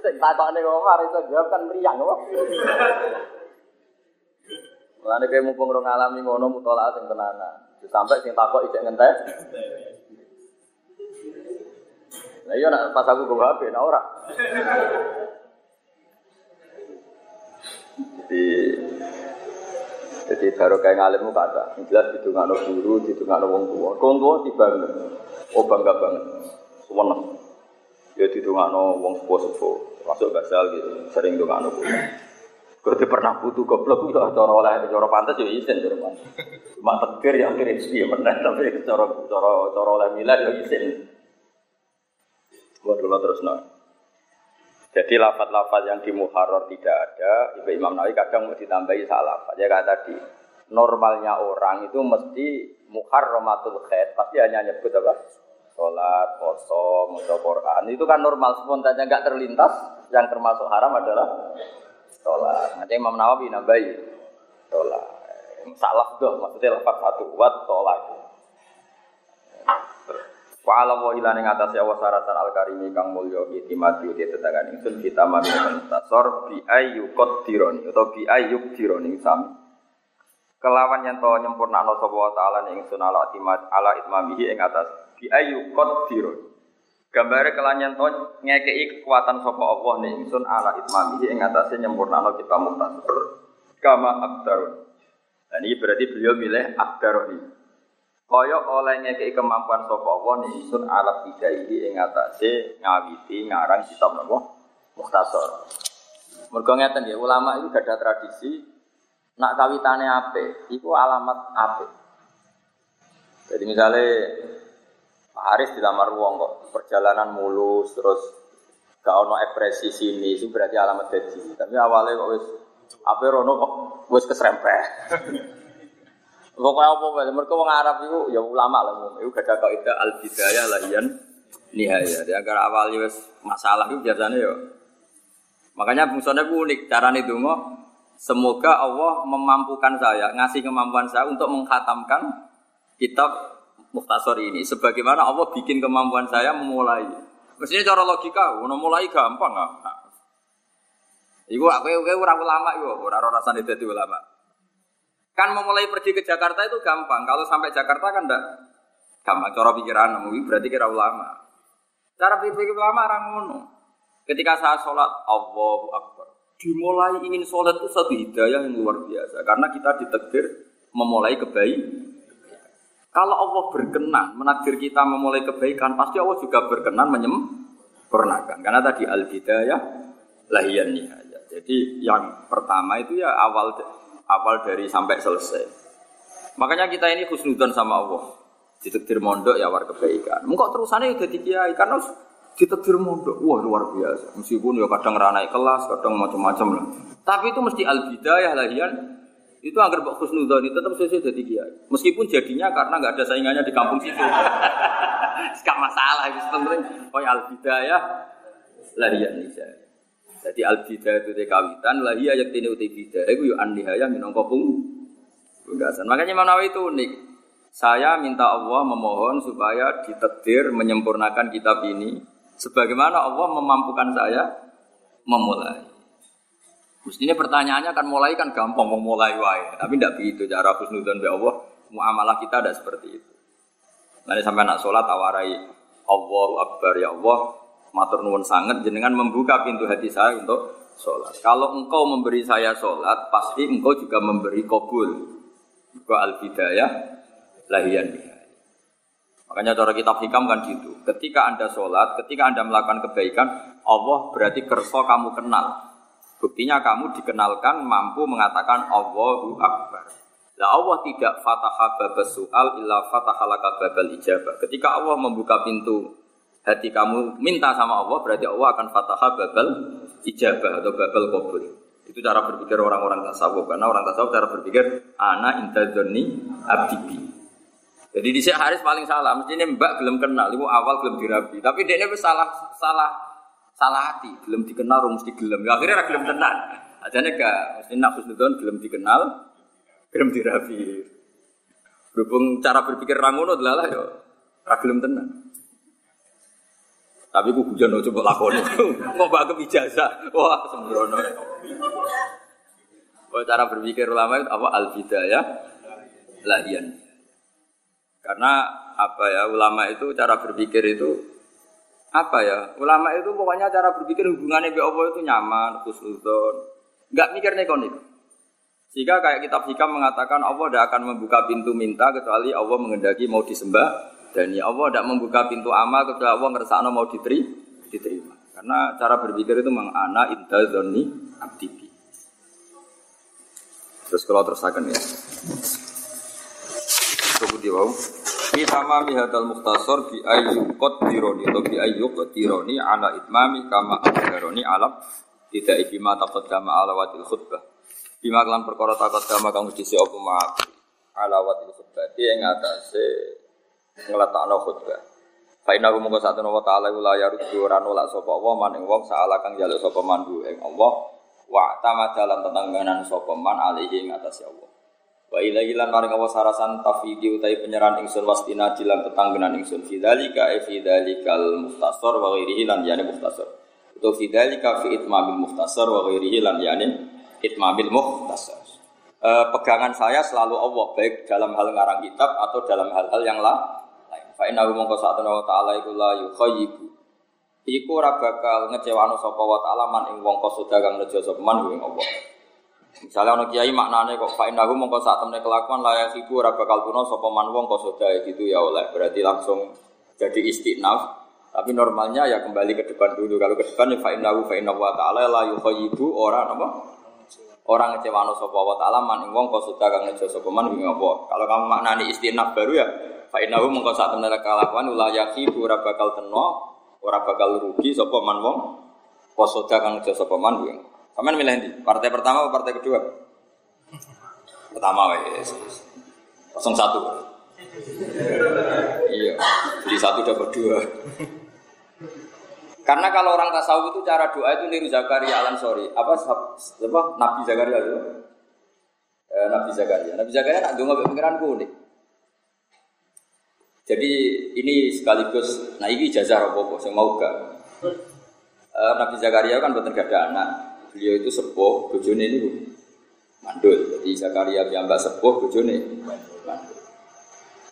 Sing takokne kok ora iso jawab kan mriyang kok. Mulane kowe mumpung ora ngalami ngono mutolak sing tenanan. Sampai sing takok ijek ngentek. Lah iya nak pas aku gue HP, nah ora. Jadi jadi baru kayak ngalimmu kata, yang jelas di no guru, di no wong tua. Wong tua bangga, oh bangga banget, seneng. Ya di no wong sepuh sepuh, masuk gasal gitu, sering no guru. Kalau pernah butuh goblok, ya cara oleh cara pantas ya izin cara pantas. Cuma tegir yang kiri sih pernah, tapi cara cara cara oleh milad ya izin. Buat dulu terus no. Jadi lafat-lafat yang di muharrar tidak ada, Ibu Imam Nawawi kadang mau ditambahi salah. Ya kayak tadi, normalnya orang itu mesti muharramatul khair, pasti hanya nyebut apa? Sholat, poso, maca Quran. Itu kan normal, spontannya nggak terlintas. Yang termasuk haram adalah sholat. Nanti Imam Nawawi nambahi sholat. Salah doh, maksudnya lafat satu, wat sholat. Wa ala wa ilane ngatasé Allah saratan al karimi kang mulya iki mati uti tetangan ingsun kita mami tasor bi ayu qadironi atau bi ayu dironi sami. Kelawan yen to nyempurnakno sapa wa taala ing ingsun ala itimat ala itmamihi ing atas bi ayu qadironi. Gambare kelanyan to ngekeki kekuatan sapa Allah ning ingsun ala itmamihi ing atase nyempurnakno kita muktasar kama abdarun. Dan ini berarti beliau milih abdaroni. Kaya oleh ngekei kemampuan sapa Allah ingsun alat bidaihi ing atase ngawiti ngarang kitab napa Mukhtasar. Mergo ngeten ya ulama itu gak ada tradisi nak kawitane ape, iku alamat ape. Jadi misalnya Pak Haris dilamar wong kok perjalanan mulus terus gak ono ekspresi sini itu berarti alamat jadi. Tapi awalnya kok ape rono kok wis keserempet. Pokoknya apa wae, mereka wong Arab itu ya ulama lah, itu gak ada kaidah al bidayah lahian nihaya. Dia agar awalnya wes masalah itu biasanya ya. Makanya fungsinya unik, cara dungo. Semoga Allah memampukan saya, ngasih kemampuan saya untuk menghatamkan kitab Muhtasor ini. Sebagaimana Allah bikin kemampuan saya memulai. Mestinya cara logika, mulai gampang nggak? Iku aku aku ora ulama iku, ora rasane dadi ulama. Kan memulai pergi ke Jakarta itu gampang. Kalau sampai Jakarta kan enggak gampang. Cara pikiran berarti kira ulama. Cara pikir ulama orang ngono. Ketika saya sholat Allahu Akbar. Dimulai ingin sholat itu satu hidayah yang luar biasa. Karena kita ditegir memulai kebaikan. Kalau Allah berkenan menakdir kita memulai kebaikan, pasti Allah juga berkenan menyempurnakan. Karena tadi al-bidayah lahiyan nihaya. Jadi yang pertama itu ya awal awal dari sampai selesai. Makanya kita ini khusnudan sama Allah. Ditekdir mondok ya war kebaikan. Mengkok terusannya udah kiai karena ditekdir mondok. Wah luar biasa. Meskipun ya kadang ranai kelas, kadang macam-macam lah. Tapi itu mesti al bidayah lah ya. Itu agar Mbak Khusnudon itu tetap sesuai jadi kiai. Meskipun jadinya karena nggak ada saingannya di kampung situ. Gak masalah itu penting. Oh ya al-bidayah lahiyan nisa. Jadi al-bidayah itu kawitan, lahiyah yang tini uti bidayah. Itu yuk anihaya minongko pung. Makanya Manawi itu unik. Saya minta Allah memohon supaya ditetir menyempurnakan kitab ini sebagaimana Allah memampukan saya memulai. Mestinya pertanyaannya kan mulai kan gampang mau mulai wae, tapi tidak begitu cara husnudzon be Allah. Muamalah kita ada seperti itu. Nanti sampai anak sholat tawarai Allahu Akbar ya Allah, matur nuwun sangat jenengan membuka pintu hati saya untuk sholat. Kalau engkau memberi saya sholat, pasti engkau juga memberi kabul. Buka al-bidayah lahiyan Makanya cara kitab hikam kan gitu. Ketika anda sholat, ketika anda melakukan kebaikan, Allah berarti kerso kamu kenal. Buktinya kamu dikenalkan mampu mengatakan Allahu Akbar. Lah Allah tidak fataha babas soal illa fataha laka babal ijabah. Ketika Allah membuka pintu hati kamu minta sama Allah berarti Allah akan fataha babal ijabah atau babal kabul. Itu cara berpikir orang-orang tasawuf karena orang tasawuf cara berpikir ana intadzonni abdibi. Jadi di Haris paling salah, mestinya Mbak belum kenal, itu awal belum dirabi. Tapi dia salah salah salah hati, belum dikenal, mesti gelem. Ya, akhirnya gelem tenan. Ajane gak, mesti nak husnudon gelem dikenal, gelem dirapi. Berhubung cara berpikir rangono adalah yo, gelem tenan. Tapi ku hujan coba lakoni. Ngobak ke ijazah. Wah, sembrono. Kalau cara berpikir ulama itu apa al-bidayah lahian. Karena apa ya ulama itu cara berpikir itu apa ya ulama itu pokoknya cara berpikir hubungannya dengan Allah itu nyaman khusnudon nggak mikir nekon itu sehingga kayak kitab hikam mengatakan Allah tidak akan membuka pintu minta kecuali Allah mengendaki mau disembah dan ya Allah tidak membuka pintu amal kecuali Allah ngersakno mau diterima diterima. Karena cara berpikir itu mengana indah zoni abdibi. Terus kalau terusakan ya. Cukup di bawah. Fi tamami hadal mukhtasar bi ayyuqat dironi atau bi ayyuqat dironi ala itmami kama akhbaroni alam tidak ibima taqaddama ala wadil khutbah. Bima kelan perkara taqaddama kang disi apa ma ala wadil khutbah. Dia yang atase ngletakno khutbah. Fa inna hum mongko satuna wa ta'ala la yaruddu ora nolak sapa wa maning wong saala kang jaluk sapa mandu ing Allah wa tamadalan tetangganan sapa man alihi ing atase Allah. Wa ila ilan maring apa sarasan tafidi utai penyeran ingsun wastina jilan tetanggenan ingsun fidzalika e fidzalikal muhtasar wa ghairihi lan yani muhtasar. Itu fidzalika fi itmamil muhtasar wa ghairihi lan yani itmamil muhtasar. E, pegangan saya selalu Allah baik dalam hal ngarang kitab atau dalam hal-hal yang lain. Fa inna mongko satuna wa ta'ala iku la yukhayyibu. Iku ora bakal ngecewano sapa wa ta'ala man ing wong kosoda kang nejo sapa man ing Allah. Misalnya ono kiai maknane kok fa innahu mongko sak temne kelakuan layak iku ora bakal tuna sapa man wong kok sodae gitu ya oleh berarti langsung jadi istinaf tapi normalnya ya kembali ke depan dulu kalau ke depan ya fa innahu fa inna wa ta'ala la yukhayyibu ora apa orang ngecewano sapa wa ta'ala man wong kok soda kang ngejo sapa man ing apa kalau kamu maknani istinaf baru ya fa innahu mongko sak temne kelakuan layak iku ora bakal tena ora bakal rugi sapa man wong soda kang ngejo sapa man ing Kamu milih di partai pertama atau partai kedua? Pertama wes. Kosong satu. iya, jadi satu dapat dua. Karena kalau orang tasawuf itu cara doa itu niru Zakaria Alan Sorry. Apa, apa Nabi Zakaria itu? Eh, Nabi Zakaria. Nabi Zakaria nak dengar pengiran kuning. Jadi ini sekaligus, nah ini jazah apa saya mau gak? Eh, Nabi Zakaria kan buatan gak ada anak beliau itu sepuh, bojone ini mandul. Jadi Zakaria piyambak sepuh, bojone mandul.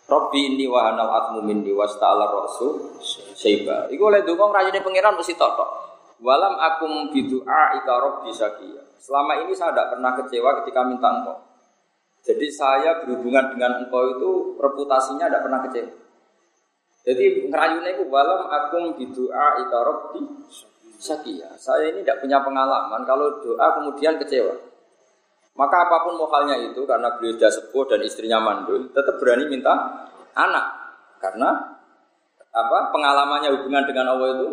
Robbi ini wahanal atmu minni wasta'ala rasul syaiba. Iku oleh dukung rajine pangeran mesti totok. Walam akum bidu'a ika robbi syakia. Selama ini saya tidak pernah kecewa ketika minta engkau. Jadi saya berhubungan dengan engkau itu reputasinya tidak pernah kecewa. Jadi ngerayunya itu walam akum bidu'a ika robbi Sakia, saya ini tidak punya pengalaman kalau doa kemudian kecewa. Maka apa pun mohalnya itu karena beliau sudah sepuh dan istrinya mandul, tetap berani minta anak. Karena apa pengalamannya hubungan dengan Allah itu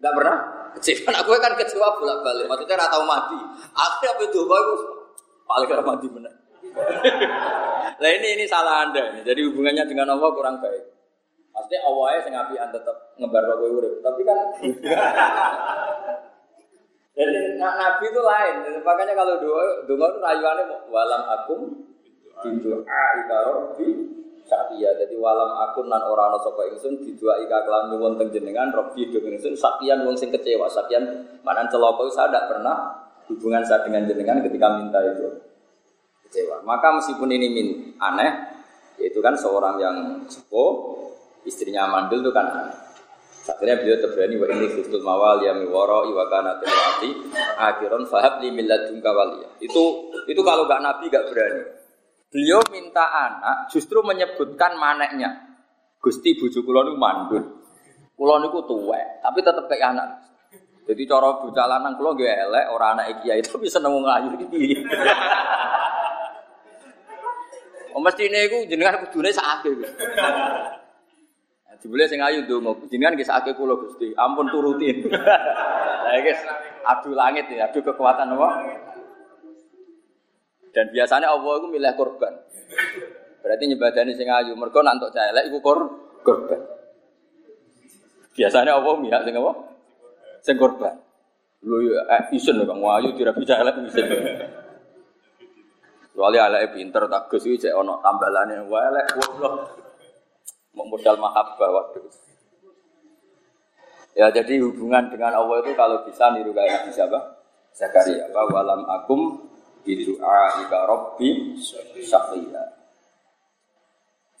nggak pernah kecewa. Aku kan kecewa bolak balik. Maksudnya tahu mati. Akhirnya apa itu? Itu paling ora mandi bener. Lah ini ini salah Anda. Jadi hubungannya dengan Allah kurang baik. Pasti awalnya sing apian tetap ngebar kowe urip. Tapi kan Jadi Nabi itu lain. Makanya kalau doa, doa itu rayuannya walam akum doa ika robbi sakya. Jadi walam akun nan orang ana sapa ingsun didua ika kelan nyuwun teng jenengan robbi do ingsun sakyan wong sing kecewa. Sakyan mana celaka saya tidak pernah hubungan saya dengan jenengan ketika minta itu kecewa. Maka meskipun ini min aneh, yaitu kan seorang yang sepuh, istrinya mandul itu kan aneh. Akhirnya beliau terberani wa ini khiftul mawal ya miwara iwa kana akhiran fahab li milladun. Itu itu kalau gak nabi gak berani. Beliau minta anak justru menyebutkan maneknya. Gusti bojo kula niku mandul. Kula niku tuwek, tapi tetep kayak anak. Jadi cara bocah lanang kula nggih elek, ora anak kiai tapi seneng ngayu iki. Oh mestine iku jenengan kudune sakake. Jebule sing ayu ndonga, jenengan nggih sakake kula Gusti, ampun turutin. Iki adu langit ya, adu kekuatan apa? Dan biasanya Allah itu milih korban. Berarti nyebadani sing ayu, mergo nantuk cah elek iku kor korban. Biasanya Allah milih sing apa? Sing korban. Lu ya eh, isen Kang Wayu dirabi cah elek isen. Kecuali elek pinter tak Gus iki cek ana tambalane wae elek goblok modal mahabbah waktu Ya jadi hubungan dengan Allah itu kalau bisa niru kayak Nabi siapa? Zakaria. Apa walam akum bidu'a ika rabbi syafiya.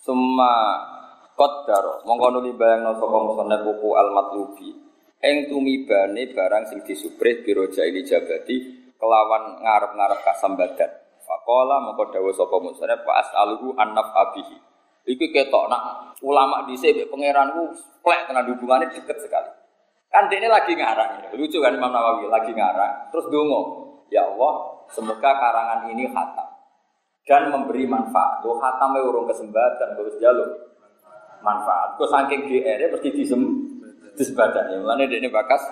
Summa qaddaro mongko nuli bayangno sapa musannaf buku al matlubi. Ing tumibane barang sing disubrih biroja ini jabati kelawan ngarep-ngarep kasambadan. Faqala mongko dawuh sapa musannaf fa as'aluhu an abihi. Iku ketok nak ulama di sini pangeranku plek tenan hubungannya deket sekali. Kan dia lagi ngarang, lucu kan Imam Nawawi lagi ngarang, terus dungo, ya Allah, semoga karangan ini khatam dan memberi manfaat. Lo khatam urung kesempatan, terus jalur manfaat. Kau saking GR mesti disem disebatan ya. Mulane ini bakas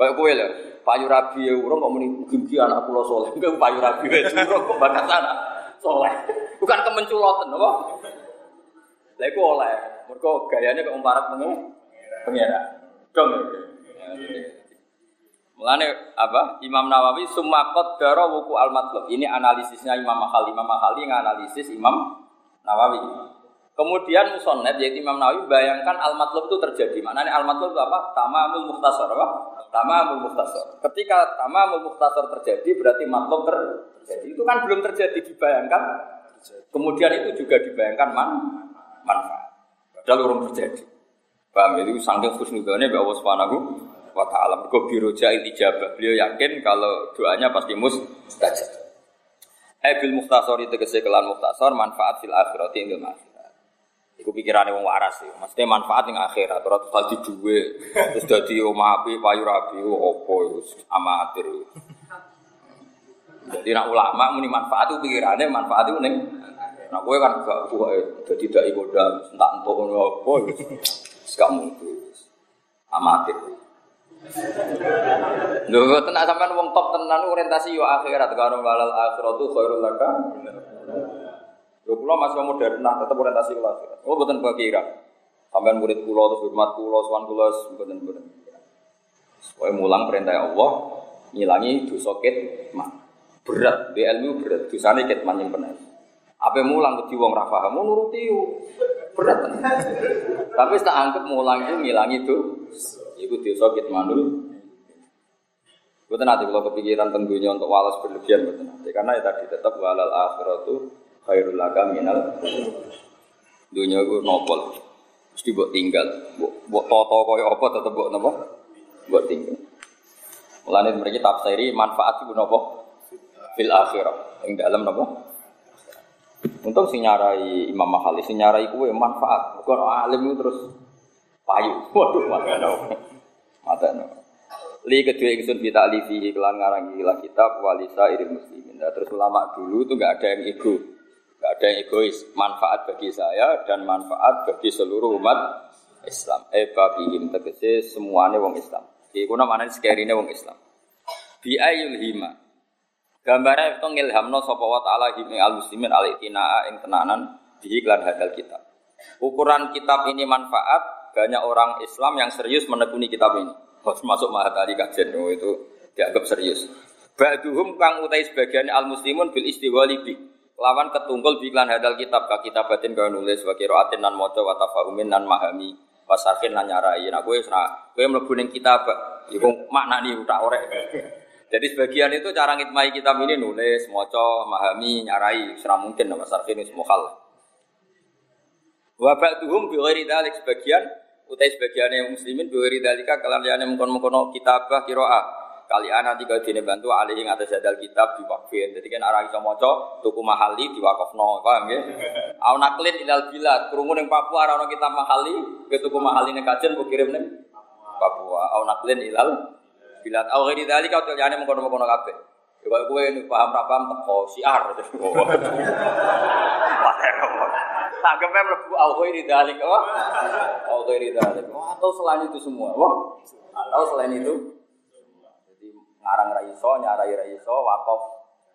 Kayak kue lah, payu rabi ya urung kok muni gigi anak pulau soleh, enggak payu rabi ya curang kok bakas anak soleh, bukan kemenculotan, apa? Lah iku oleh. Mergo gayane kok umparat mengu pengira. Dong. Mulane apa? Imam Nawawi summa qaddara wuku al matlab. Ini analisisnya Imam Mahali. Imam Mahali nganalisis Imam Nawawi. Kemudian musonnet yaitu Imam Nawawi bayangkan al matlab itu terjadi. Maknanya al matlab itu apa? Tamamul muhtasar apa? Tamamul muhtasar. Ketika tamamul muhtasar terjadi berarti matlab terjadi. Itu kan belum terjadi dibayangkan. Kemudian itu juga dibayangkan man manfaat. Padahal orang terjadi. Paham itu saking khusnudane bahwa Subhanahu wa taala. Mergo biroja ijabah. Beliau yakin kalau doanya pasti mustajab. Eh bil mukhtasar itu kelan mukhtasar manfaat fil akhirat ing akhirat. Iku pikirane wong waras sih. Maksudnya manfaat ing akhirat ora tadi duwe terus dadi omah api payu rapi opo amatir. Jadi nak ulama muni manfaat itu pikirannya manfaat itu ning Nah, gue kan gak gue jadi tidak ikut dan entah ngono apa, gak mungkin amatir. Lho tenan sampean wong top tenan orientasi yo akhirat karo walal akhiratu khairul laka. Lho kula masih modern nah tetep orientasi ke akhirat. Oh mboten kira. Sampean murid kula terus hormat kula sowan kula mboten mboten. Soale mulang perintah Allah ngilangi dosa kitman. Berat, di ilmu berat, dosane kitman yang benar. Apa mulang ke wong ra paham nuruti. Berat. Tapi tak anggap mulang itu ngilangi itu. Iku dosa kit manul. Betul nanti kalau kepikiran tentunya untuk walas berlebihan betul nanti karena ya tadi tetap walal akhiratu khairul laka minal dunia itu nopol mesti buat tinggal. Buat toto koyo apa tetap buat nopo buat tinggal. Mulanya mereka tafsiri manfaat itu nopo fil akhirah. Yang dalam nopo Untung sing nyarai Imam Mahali, sing nyarai kue manfaat. Bukan alim itu terus payu. Waduh, no. Mata no. Li kedua ingsun kita alifi iklan ngarang gila kitab walisa irin muslimin. Nah, terus ulama dulu itu nggak ada yang ego, nggak ada yang egois. Manfaat bagi saya dan manfaat bagi seluruh umat Islam. Eh babihim tegese semuanya wong Islam. Iku namanya sekerine wong Islam. Bi ayul hima Gambarnya itu ngilhamno sapa wa taala him al muslimin al itinaa ing tenanan di iklan hadal kitab. Ukuran kitab ini manfaat banyak orang Islam yang serius menekuni kitab ini. Masuk mahatali kajian oh, itu dianggap serius. Ba'duhum kang utai sebagian al muslimun bil istiwali bi. Lawan ketunggul bi iklan hadal kitab ka kitabatin kau nulis wa qiraatin nan maca wa tafahumin nan mahami pasarkin lan nyarai. Nah kowe kowe mlebu ning kitab iku maknani tak orek. Jadi sebagian itu cara ngitmai kitab ini nulis, moco, memahami, nyarai, serah mungkin nama ini semua hal. Wabak tuhum biwiri dalik sebagian, utai yang muslimin biwiri dalika kalian yang mengkono kitabah kiroa. Kalian nanti kalau dini bantu alih yang atas jadal kitab diwakfin. Jadi kan arah iso moco, tuku mahali diwakafno, paham ya? Au naklin ilal bilat, kurungun yang Papua arah kitab mahali, ke tuku mahali nih kajian, kirim nih Papua. Au naklin ilal Bila au ghairi dzalika kau jane mengkono-mengkono kabeh. Ya kaya kowe paham ra paham teko siar. Tanggapnya mlebu au ghairi dzalika. Au ghairi dzalika. Atau selain itu semua. Wah. Atau selain itu jadi ngarang ra iso, nyarai ra iso, wakaf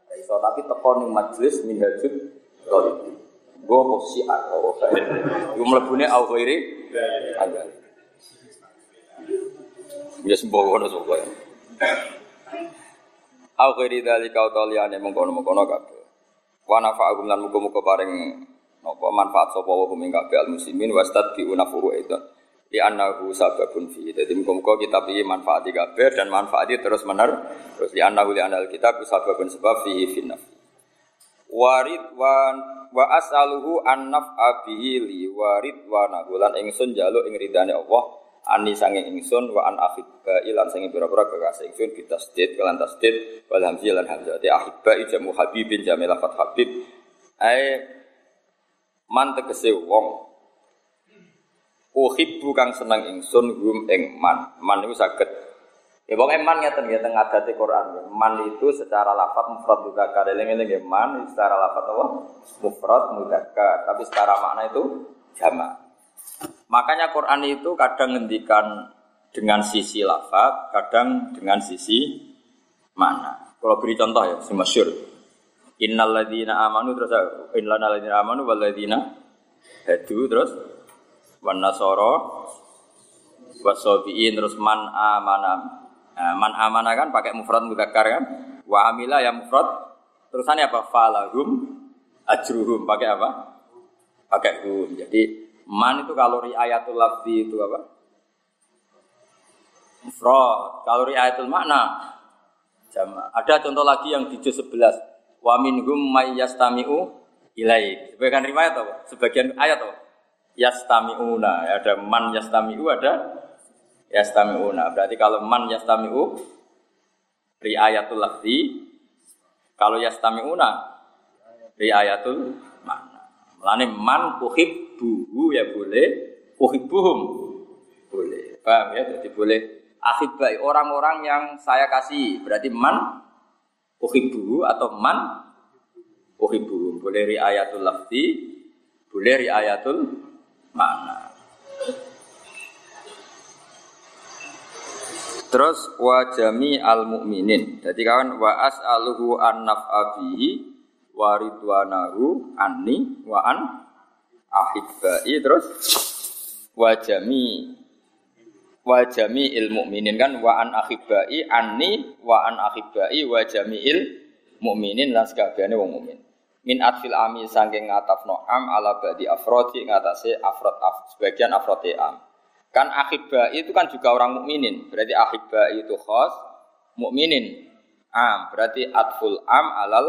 ra iso tapi teko ning majelis minhajud Thalib. Gue mau siar. Gue mlebune au ghairi dzalika. Ya sembuh kono sapa. Au khairi dzalika utaliane mengkono-mengkono kabeh. Wa nafa'akum lan muga-muga paring napa manfaat sapa wa hum kabeh al muslimin wastad bi unafuru itu. Di annahu sababun fi. Jadi muga-muga kitab iki manfaati kabeh dan manfaati terus mener. Terus di annahu li anal kitab sababun sebab fi finnaf. Warid wa wa as'aluhu an naf'a li warid wa nahulan ingsun jaluk ing ridane Allah ani sange ingsun wa an ahibba ilan sange pira-pira kekasih ingsun bitasdid kelan tasdid wal hamzi lan hamzah te ahibba habibin jamil lafat habib ai man tegese wong. Uhibbu kang seneng ingsun hum ing man. Man itu saged. Ya pokoke man ngeten ya teng adate Quran. Ya. man itu secara lafat mufrad mudzakkar eling-eling man secara lafat apa? Mufrad mudzakkar tapi secara makna itu jamak. Makanya Quran itu kadang ngendikan dengan sisi lafaz, kadang dengan sisi mana. Kalau beri contoh ya, semasyur. Innal ladzina amanu terus innal ladzina amanu wal ladzina hadu terus wan nasara wasabiin terus man amana. Nah, man amana kan pakai mufrad mudzakkar kan? Wa amila ya mufrad terusannya apa? Falahum ajruhum pakai apa? Pakai hum. Jadi Man itu kalau riayatul lafzi itu apa? Mufrad. Kalau riayatul makna. Ada contoh lagi yang di juz 11. Wa minhum may yastami'u ilai. Sebagian riwayat apa? Sebagian ayat apa? Yastami'una. Ada man yastami'u, ada yastami'una. Berarti kalau man yastami'u riayatul lafzi. Kalau yastami'una riayatul makna. Melani man uhib buhu ya boleh, uhibbuhum boleh. Paham ya? Jadi boleh akhibbai orang-orang yang saya kasih. Berarti man uhibbuhu atau man uhibbuhum. Boleh riayatul lafzi, boleh riayatul makna. Terus wa jami al mukminin. Jadi kawan wa as'aluhu an naf'abihi wa ridwanahu anni wa an ahibbai terus wajami wajami ilmu mukminin kan wa an ahibbai anni wa an ahibbai wajami il mukminin lan sakabehane wong mukmin. Min atfil ami saking ngatafno am ala ba'di afrodi ngatasé afrod af, sebagian afrodi am. Kan ahibbai itu kan juga orang mukminin. Berarti ahibbai itu khos mukminin. Am berarti atful am alal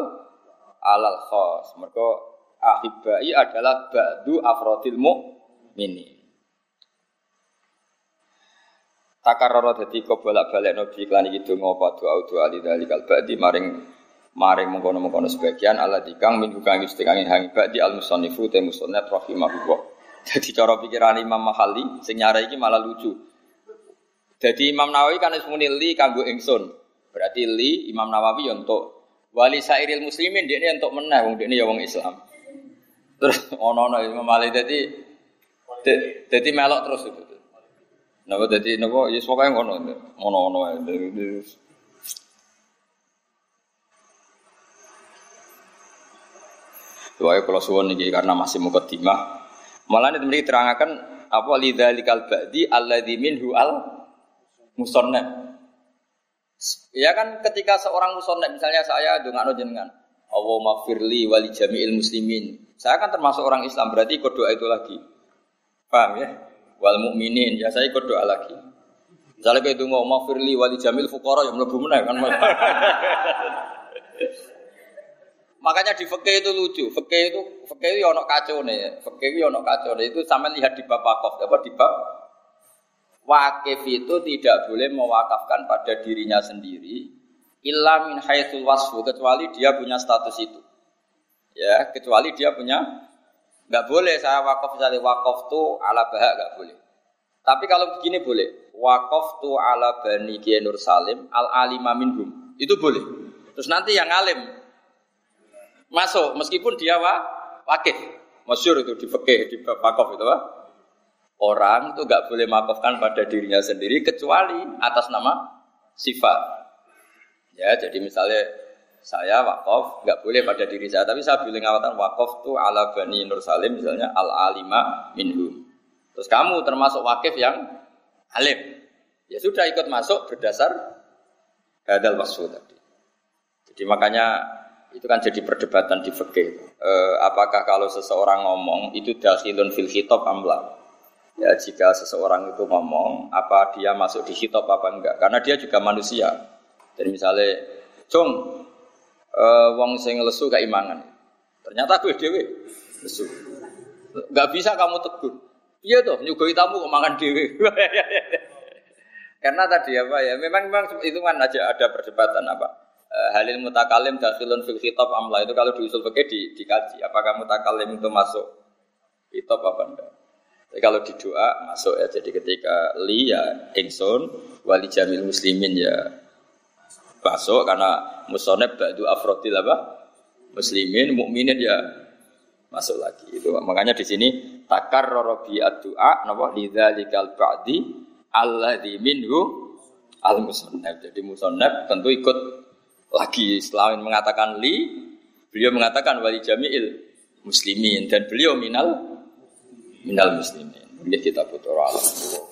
alal khos. Mereka ahibai adalah ba'du afrodil mu'mini. Takarrara dadi kok bolak-balik nabi iklan iki donga apa doa doa ali dalikal maring maring mengkono-mengkono sebagian ala dikang min kang istiqangi hangi ba'di al musannifu te musannaf rahimahullah. Jadi cara pikiran Imam Mahali sing nyara iki malah lucu. Jadi Imam Nawawi kan muni li kanggo ingsun. Berarti li Imam Nawawi untuk wali sairil muslimin dia ini untuk menang wong dia ini ya wong Islam. Terus ono-ono Imam Ali dadi dadi melok terus itu. Napa dadi napa ya pokoke ngono. Ono-ono Doa kalau suwon ini karena masih mukaddimah. Malah ini terangkan apa lidzalikal ba'di alladzi minhu al musannaf. Ya kan ketika seorang musonnet misalnya saya dengan jenengan, Allah mafirli wali jami'il muslimin. Saya kan termasuk orang Islam berarti ikut doa itu lagi. Paham ya? Wal mukminin ya saya ikut doa lagi. Misalnya kayak itu ngomong mafirli wali jamil fukara yang lebih menang kan. Makanya di fakih itu lucu. Fakih itu fakih itu ono kacau nih. Fakih itu ono kacau nih. Itu sama lihat di bab wakaf. Apa di bab wakif itu tidak boleh mewakafkan pada dirinya sendiri illa min haitsul wasfu kecuali dia punya status itu. Ya, kecuali dia punya nggak boleh saya wakaf misalnya wakaf tuh ala bahak nggak boleh. Tapi kalau begini boleh. Wakaf tuh ala bani Nur Salim al alima minhum. Itu boleh. Terus nanti yang alim masuk meskipun dia wa, wakif. Masyur itu di fakih di wakaf itu Pak. Orang itu nggak boleh makofkan pada dirinya sendiri kecuali atas nama sifat. Ya, jadi misalnya saya wakaf nggak boleh pada diri saya, tapi saya boleh ngawatan wakaf tuh ala bani Nur Salim misalnya al alima minhum. Terus kamu termasuk wakif yang alim. Ya sudah ikut masuk berdasar hadal wasfu tadi. Jadi makanya itu kan jadi perdebatan di fikih. E, apakah kalau seseorang ngomong itu dakhilun fil khitab amla? Ya jika seseorang itu ngomong, apa dia masuk di hitop apa enggak? Karena dia juga manusia. Jadi misalnya, cung, uh, wong sing lesu gak imangan. Ternyata gue dewe lesu. Gak bisa kamu tegur. Iya tuh, nyugoi tamu kok makan dewe. Karena tadi apa ya, memang memang itu kan aja ada perdebatan apa. Uh, halil mutakalim dakhilun fil khitab amla itu kalau diusul pakai di, dikaji apakah mutakalim itu masuk khitab apa enggak. Jadi kalau di doa masuk ya. Jadi ketika li ya ingsun wali jamil muslimin ya masuk karena musoneb ba'du afrodil apa? Muslimin mukminin ya masuk lagi. Itu makanya di sini takar robi doa napa lidzalikal ba'di alladzi minhu al musoneb. Jadi musoneb tentu ikut lagi setelah mengatakan li beliau mengatakan wali jamil muslimin dan beliau minal minal muslimin. Ini kita butuh alam.